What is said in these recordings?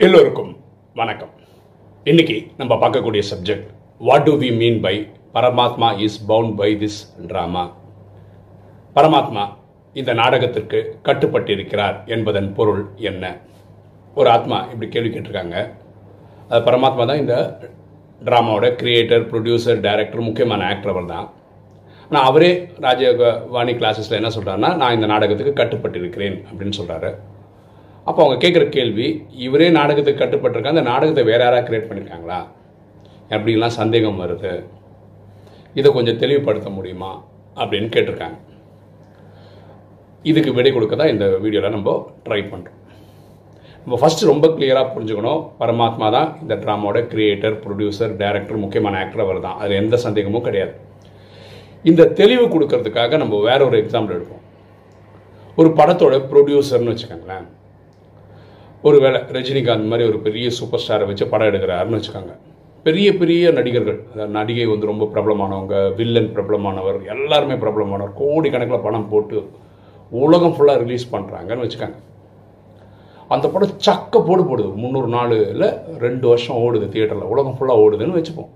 எல்லோருக்கும் வணக்கம். இன்னைக்கு நம்ம பார்க்கக்கூடிய subject what do we mean by Paramatma is bound by this drama Paramatma இந்த நாடகத்திற்கு கட்டுப்பட்டிருக்கிறார் என்பதன் பொருள் என்ன? ஒரு ஆத்மா இப்படி கேள்வி கேட்டிருக்காங்க. அது பரமாத்மா தான் இந்த ட்ராமாவோட கிரியேட்டர் ப்ரொடியூசர் டைரக்டர் முக்கியமான ஆக்டர் அவர் தான் ஆனால் அவரே ராஜவாணி கிளாஸஸில் என்ன சொல்கிறாருன்னா நான் இந்த நாடகத்துக்கு கட்டுப்பட்டிருக்கிறேன் அப்படின்னு சொல்கிறாரு அப்போ அவங்க கேட்குற கேள்வி இவரே நாடகத்துக்கு கட்டுப்பட்டிருக்கா அந்த நாடகத்தை வேற யாராவது கிரியேட் பண்ணியிருக்காங்களா அப்படின்லாம் சந்தேகம் வருது? இதை கொஞ்சம் தெளிவுபடுத்த முடியுமா? அப்படின்னு கேட்டிருக்காங்க. இதுக்கு விடை கொடுக்க தான் இந்த வீடியோவில் நம்ம ட்ரை பண்ணுறோம் நம்ம ஃபஸ்ட்டு ரொம்ப கிளியராக புரிஞ்சுக்கணும். பரமாத்மா தான் இந்த ட்ராமாவோட கிரியேட்டர் ப்ரொடியூசர் டைரக்டர் முக்கியமான ஆக்டர் அவர் தான். அதில் எந்த சந்தேகமும் கிடையாது. இந்த தெளிவு கொடுக்கறதுக்காக நம்ம வேற ஒரு எக்ஸாம்பிள் எடுப்போம். ஒரு படத்தோட ப்ரொடியூசர்னு வச்சுக்கோங்களேன். ஒரு வேளை ரஜினிகாந்த் மாதிரி ஒரு பெரிய சூப்பர் ஸ்டாரை வச்சு படம் எடுக்கிறாருன்னு வச்சுக்கோங்க. பெரிய பெரிய நடிகர்கள். நடிகை வந்து ரொம்ப பிரபலமானவங்க வில்லன் பிரபலமானவர் எல்லாருமே பிரபலமானவர். கோடிக்கணக்கில் பணம் போட்டு உலகம் ஃபுல்லாக ரிலீஸ் பண்ணுறாங்கன்னு வச்சுக்கோங்க. அந்த படம் சக்க போடு போடுது. முந்நூறு நாளில் ரெண்டு வருஷம் ஓடுது தியேட்டரில் உலகம் ஃபுல்லாக ஓடுதுன்னு வச்சுப்போம்.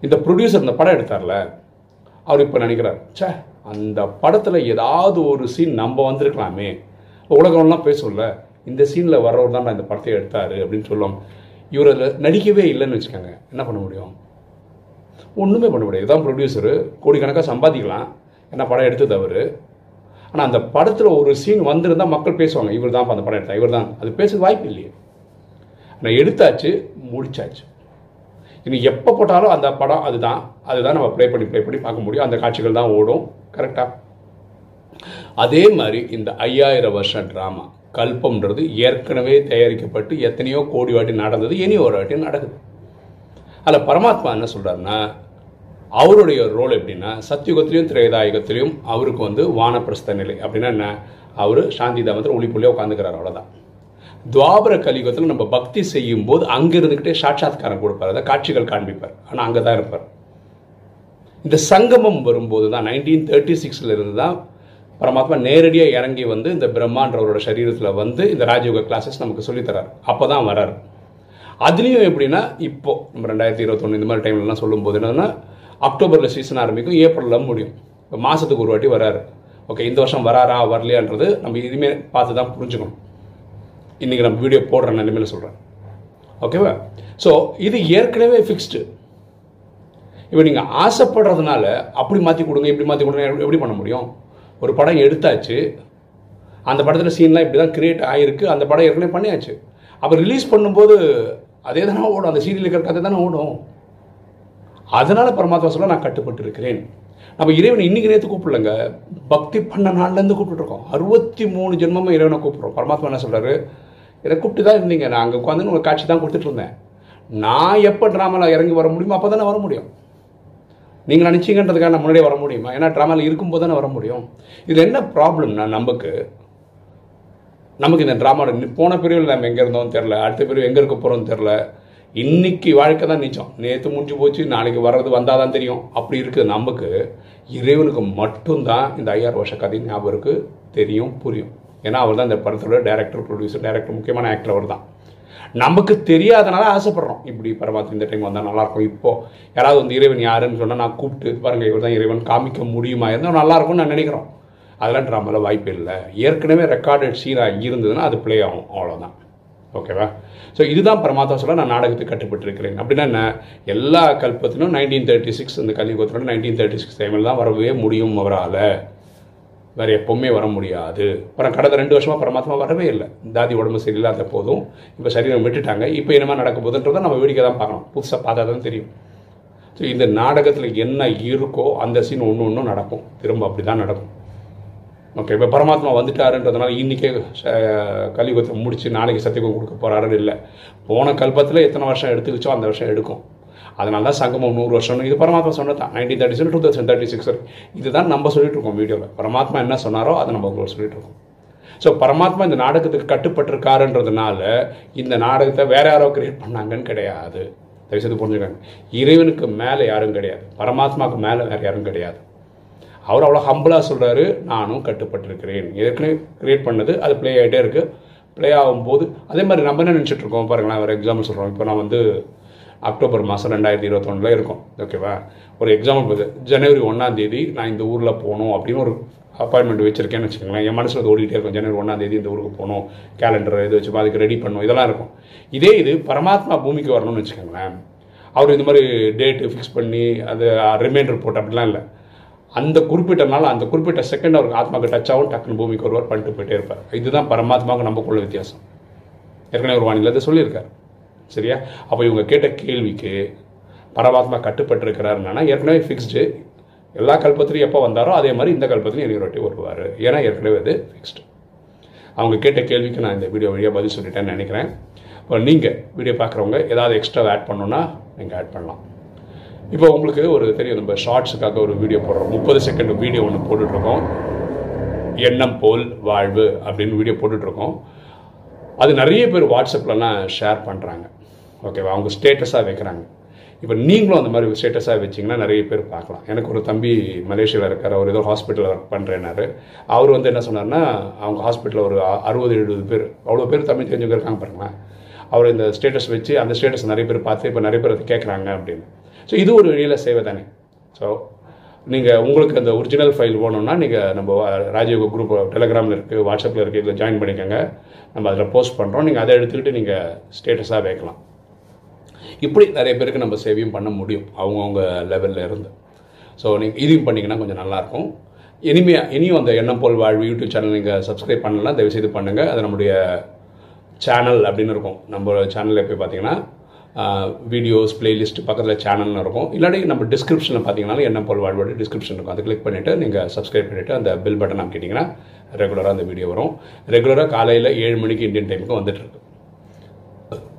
இந்த ப்ரொடியூசர் இந்த படம் எடுத்தார்ல அவர் இப்போ நினைக்கிறார் ச்சே அந்த படத்தில் ஏதாவது ஒரு சீன் நம்ம வந்திருக்கலாமே. உலகம்லாம் பேசும்ல. இந்த சீனில் வர்றவர் தான் நான் இந்த படத்தை எடுத்தார் அப்படின்னு சொல்லுவோம் இவர் அதில் நடிக்கவே இல்லைன்னு வச்சுக்கோங்க. என்ன பண்ண முடியும்? ஒன்றுமே பண்ண முடியாது. இதான் ப்ரொடியூசரு கோடிக்கணக்காக சம்பாதிக்கலாம். என்ன படம் எடுத்தது அவர். ஆனால் அந்த படத்தில் ஒரு சீன் வந்திருந்தால் மக்கள் பேசுவாங்க. இவர் தான் அந்த படம் எடுத்தா இவர் தான். அது பேச வாய்ப்பு இல்லையே. நான் எடுத்தாச்சு முடிச்சாச்சு. இனி எப்போ போட்டாலும் அந்த படம் அதுதான். அதுதான் நம்ம ப்ளே பண்ணி ப்ளே பண்ணி பார்க்க முடியும். அந்த காட்சிகள் தான் ஓடும். கரெக்டாக அதே மாதிரி இந்த ஐயாயிரம் வருஷம் ட்ராமா கல்பம்ன்றது ஏற்கனவே தயாரிக்கப்பட்டு எத்தனையோ கோடி வாட்டி நடந்தது இனி ஒரு வாட்டி நடக்குது. அதில் பரமாத்மா என்ன சொல்கிறாருன்னா அவருடைய ரோல் எப்படின்னா சத்தியுகத்திலையும் திரேதாயுகத்திலையும் அவருக்கு வந்து வானப்பிரஸ்த நிலை. அப்படின்னா என்ன? அவர் சாந்தி தாமத்தில் ஒளிப்புள்ளியாக உட்காந்துக்கிறார் அவ்வளோதான் துவாபர கலியுகத்தில் நம்ம பக்தி செய்யும் போது அங்கே இருந்துக்கிட்டே சாட்சாத்காரம் கொடுப்பார் அதை காட்சிகள் காண்பிப்பார். ஆனால் அங்கே தான் இருப்பார். இந்த சங்கமம் வரும்போது தான் நைன்டீன் தேர்ட்டி சிக்ஸில் இருந்து தான் பரமாத்மா நேரடியாக இறங்கி வந்து இந்த பிரம்மான்றவரோட சரீரத்தில் வந்து இந்த ராஜயோக கிளாஸஸ் நமக்கு சொல்லித்தரார் அப்போ தான் வரார். அதுலேயும் எப்படின்னா இப்போ நம்ம ரெண்டாயிரத்தி இருபத்தொன்று இந்த மாதிரி டைம்லலாம் சொல்லும்போது என்னன்னா அக்டோபரில் சீசன் ஆரம்பிக்கும் ஏப்ரலில் முடியும். இப்போ மாதத்துக்கு ஒரு வாட்டி வராரு. ஓகே இந்த வருஷம் வராரா வரலையான்றது நம்ம இனிமேல் பார்த்து தான் புரிஞ்சுக்கணும். இன்றைக்கி நம்ம வீடியோ போடுற நிலைமையில் சொல்கிறேன் ஓகேவா? ஸோ இது ஏற்கனவே ஃபிக்ஸ்டு இப்போ நீங்கள் ஆசைப்படுறதுனால அப்படி மாற்றி கொடுங்க இப்படி மாற்றி கொடுங்க எப்படி பண்ண முடியும்? ஒரு படம் எடுத்தாச்சு அந்த படத்தில் சீன்லாம் இப்படி தான் கிரியேட் ஆகிருக்கு அந்த படம் ஏற்கனவே பண்ணியாச்சு. அப்போ ரிலீஸ் பண்ணும்போது அதே தானே ஓடும் அந்த சீரியல் இருக்கிற கதை தானே ஓடும். அதனால் பரமாத்மா சொல்ல நான் கட்டுப்பட்டு இருக்கிறேன் நம்ம இறைவனை இன்னைக்கு நேற்று கூப்பிடலங்க. பக்தி பண்ண நாள்லேருந்து கூப்பிட்டுருக்கோம். அறுபத்தி மூணு ஜென்மமாக இறைவனை கூப்பிட்றோம். பரமாத்மா என்ன சொல்கிறாரு இதை கூப்பிட்டு தான் இருந்தீங்க. நான் அங்கே உட்காந்து உங்களுக்கு காட்சி தான் கொடுத்துட்டு இருந்தேன். நான் எப்போ ட்ராமாவில் இறங்கி வர முடியுமோ அப்போ தானே வர முடியும். நீங்கள் நினச்சிங்கன்றதுக்காக நான் முன்னாடியே வர முடியுமா? ஏன்னா ட்ராமாவில் இருக்கும்போது தானே வர முடியும். இதில் என்ன ப்ராப்ளம்னா நமக்கு? நமக்கு இந்த ட்ராமாவோட போன பிரிவில் நம்ம எங்கே இருந்தோம் தெரில அடுத்த பிரிவு எங்கே இருக்க போகிறோம்னு தெரில இன்னைக்கு வாழ்க்கை தான் நிச்சம். நேற்று முடிஞ்சு போச்சு நாளைக்கு வர்றது வந்தால் தான் தெரியும். அப்படி இருக்குது. நமக்கு இறைவனுக்கு மட்டும்தான் இந்த ஐயாயிரம் வருஷ கதை ஞாபகம் இருக்குது தெரியும் புரியும். ஏன்னா அவர் தான் இந்த படத்தோட டேரக்டர் ப்ரொடியூசர் டேரக்டர் முக்கியமான ஆக்டர் அவர் தான் நமக்கு தெரியாதனால ஆசைப்படுறோம். இப்படி பரமாத்மா இந்த டைம் வந்தால் நல்லாயிருக்கும். இப்போது யாராவது வந்து இறைவன் யாருன்னு சொன்னால் நான் கூப்பிட்டு பாருங்கள் இவர் தான் இறைவன் காமிக்க முடியுமா? இருந்தால் நல்லாயிருக்கும்னு நான் நினைக்கிறோம். அதெல்லாம் ட்ராமாவில் வாய்ப்பு இல்லை. ஏற்கனவே ரெக்கார்டட் சீனாக இருந்ததுன்னா அது பிளே ஆகும். அவ்வளோதான் ஓகேவா ஸோ இதுதான் பரமாத்மா சொல்ல நான் நாடகத்துக்கு கட்டுப்பட்டிருக்கிறேன். அப்படின்னா என்ன? எல்லா கல்பத்திலும் நைன்டீன் தேர்ட்டி சிக்ஸ் இந்த கலியுகத்திலும் நைன்டீன் தேர்ட்டி சிக்ஸ் டைமில் தான் வரவே முடியும் அவரால். வேறு எப்போவுமே வர முடியாது. அப்புறம் கடந்த ரெண்டு வருஷமாக பரமாத்மா வரவே இல்லை. தாதி உடம்பு சரியில்லாத போதும் இப்போ சரீரம் விட்டுட்டாங்க. இப்போ என்னமா நடக்க போகுதுன்றதை நம்ம வேடிக்கை தான் பார்க்கணும். புதுசாக பார்த்தா தான் தெரியும். ஸோ இந்த நாடகத்தில் என்ன இருக்கோ அந்த சீன் ஒன்று ஒன்றும் நடக்கும். திரும்ப அப்படி தான் நடக்கும். ஓகே இப்போ பரமாத்மா வந்துட்டாருன்றதுனால இன்றைக்கே கலியுகத்தை முடித்து நாளைக்கு சத்தியகம் கொடுக்க போகிறாருன்னு இல்லை. போன கல்பத்தில் எத்தனை வருஷம் எடுத்துக்கிச்சோ அந்த வருஷம் எடுக்கும். அதனால தான் சங்கமம் நூறு வருஷம் இது பரமாத்மா சொன்னதான் nineteen thirty seven two thousand thirty six இதுதான் நம்ம சொல்லிட்டு இருக்கோம் வீடியோவில் பரமாத்மா என்ன சொன்னாரோ அதை நம்ம உங்களுக்கு சொல்லிட்டு இருக்கோம் ஸோ பரமாத்மா இந்த நாடகத்துக்கு கட்டுப்பட்டிருக்காருன்றதுனால இந்த நாடகத்தை வேற யாரோ கிரியேட் பண்ணாங்கன்னு கிடையாது. தயவுசெய்து புரிஞ்சுக்காங்க. இறைவனுக்கு மேலே யாரும் கிடையாது. பரமாத்மாவுக்கு மேலே வேறு யாரும் கிடையாது. அவர் அவ்வளோ ஹம்பிளாக சொல்கிறாரு நானும் கட்டுப்பட்டிருக்கிறேன். ஏற்கனவே கிரியேட் பண்ணது அது ப்ளே ஆகிட்டே இருக்குது ப்ளே ஆகும்போது அதே மாதிரி நம்ம என்ன நினச்சிட்ருக்கோம் பாருங்களேன் ஒரு எக்ஸாம்பிள் சொல்கிறோம் இப்போ நான் வந்து அக்டோபர் மாதம் ரெண்டாயிரத்தி இருபத்தொன்னில் இருக்கும். ஓகேவா? ஒரு எக்ஸாம்பிள் ஜனவரி ஒன்றாந்தேதி நான் இந்த ஊரில் போகணும் அப்படின்னு ஒரு அப்பாயின்மெண்ட் வச்சிருக்கேன்னு வச்சுக்கோங்களேன். என் மனசில் ஓடிக்கிட்டே ஓடிட்டே இருக்கும். ஜனவரி ஒன்றாந்தேதி இந்த ஊருக்கு போகணும். கேலண்டர் இது வச்சு அதுக்கு ரெடி பண்ணணும். இதெல்லாம் இருக்கும். இதே இது பரமாத்மா பூமிக்கு வரணும்னு வச்சுக்கோங்களேன். அவர் இந்த மாதிரி டேட்டு ஃபிக்ஸ் பண்ணி அது ரிமைண்டர் போட்டு அப்படிலாம் இல்லை. அந்த குறிப்பிட்ட நாள் அந்த குறிப்பிட்ட செகண்ட் அவருக்கு ஆத்மாவுக்கு டச் ஆகும் டக்குன்னு பூமிக்கு ஒருவர் பண்ணிட்டு போயிட்டே இருப்பார். இதுதான் பரமாத்மாவுக்கு நமக்குள்ள வித்தியாசம். ஏற்கனவே ஒரு வானிலை சொல்லியிருக்காரு. சரியா? அப்போ இவங்க கேட்ட கேள்விக்கு பரமாத்மா கட்டுப்பட்டிருக்கிறாருன்னா ஏற்கனவே ஃபிக்ஸ்டு எல்லா கல்பத்திலையும் எப்போ வந்தாரோ அதே மாதிரி இந்த கல்பத்திலையும் எனிவரட்டி வருவார் ஏன்னா ஏற்கனவே அது ஃபிக்ஸ்டு அவங்க கேட்ட கேள்விக்கு நான் இந்த வீடியோ வழியாக பதில் சொல்லிட்டேன்னு நினைக்கிறேன். இப்போ நீங்கள் வீடியோ பார்க்குறவங்க ஏதாவது எக்ஸ்ட்ரா ஆட் பண்ணணுன்னா நீங்கள் ஆட் பண்ணலாம். இப்போ உங்களுக்கு ஒரு தெரியும் நம்ம ஷார்ட்ஸுக்காக ஒரு வீடியோ போடுறோம். முப்பது செகண்ட் வீடியோ ஒன்று போட்டுட்ருக்கோம். எண்ணம் போல் வாழ்வு அப்படின்னு வீடியோ போட்டுட்ருக்கோம். அது நிறைய பேர் வாட்ஸ்அப்லலாம் ஷேர் பண்ணுறாங்க ஓகேவா அவங்க ஸ்டேட்டஸாக வைக்கிறாங்க. இப்போ நீங்களும் அந்த மாதிரி ஸ்டேட்டஸாக வச்சிங்கன்னா நிறைய பேர் பார்க்கலாம். எனக்கு ஒரு தம்பி மலேசியாவில் இருக்கார் அவர் ஏதோ ஹாஸ்பிட்டலில் ஒர்க் பண்ணுறேன்னாரு அவர் வந்து என்ன சொன்னார்னா அவங்க ஹாஸ்பிட்டலில் ஒரு அறுபது எழுபது பேர் அவ்வளோ பேர் தமிழ் தெரிஞ்சவங்க இருக்காங்க பாருங்களேன். அவர் இந்த ஸ்டேட்டஸ் வச்சு அந்த ஸ்டேட்டஸ் நிறைய பேர் பார்த்து இப்போ நிறைய பேர் அதை கேட்குறாங்க அப்படின்னு. ஸோ இது ஒரு வழியில் சேவை தானே. ஸோ நீங்கள் உங்களுக்கு அந்த ஒரிஜினல் ஃபைல் வேணும்னா நீங்கள் நம்ம ராஜயோக குரூப் டெலகிராமில் இருக்குது வாட்ஸ்அப்பில் இருக்குது இதில் ஜாயின் பண்ணிக்கோங்க. நம்ம அதில் போஸ்ட் பண்ணுறோம் நீங்கள் அதை எடுத்துக்கிட்டு நீங்கள் ஸ்டேட்டஸாக வைக்கலாம். இப்படி நிறைய பேருக்கு நம்ம சேவையும் பண்ண முடியும் அவங்கவுங்க லெவலில் இருந்து. ஸோ நீங்கள் இதையும் பண்ணிங்கன்னா கொஞ்சம் நல்லாயிருக்கும். இனிமையாக இனியும் அந்த எண்ணம் போல் வாழ்வு யூடியூப் சேனல் நீங்கள் சப்ஸ்கிரைப் பண்ணலாம் தயவுசெய்து பண்ணுங்கள் அது நம்முடைய சேனல் அப்படின்னு இருக்கும். நம்ம சேனலில் போய் பார்த்தீங்கன்னா வீடியோஸ் பிளேலிஸ்ட் பக்கத்தில் சேனல்னு இருக்கும். இல்லாட்டி நம்ம டிஸ்கிரிப்ஷனில் பார்த்தீங்கன்னா என்ன போல் வாழ்வோட டிஸ்கிரிப்ஷன் இருக்கும். அதை கிளிக் பண்ணிவிட்டு நீங்கள் சப்ஸ்கிரைப் பண்ணிவிட்டு அந்த பில் பட்டன் அமைக்கிட்டிங்கன்னா ரெகுலராக அந்த வீடியோ வரும். ரெகுலராக காலையில் ஏழு மணிக்கு இந்தியன் டைமுக்கு வந்துட்டுருக்கு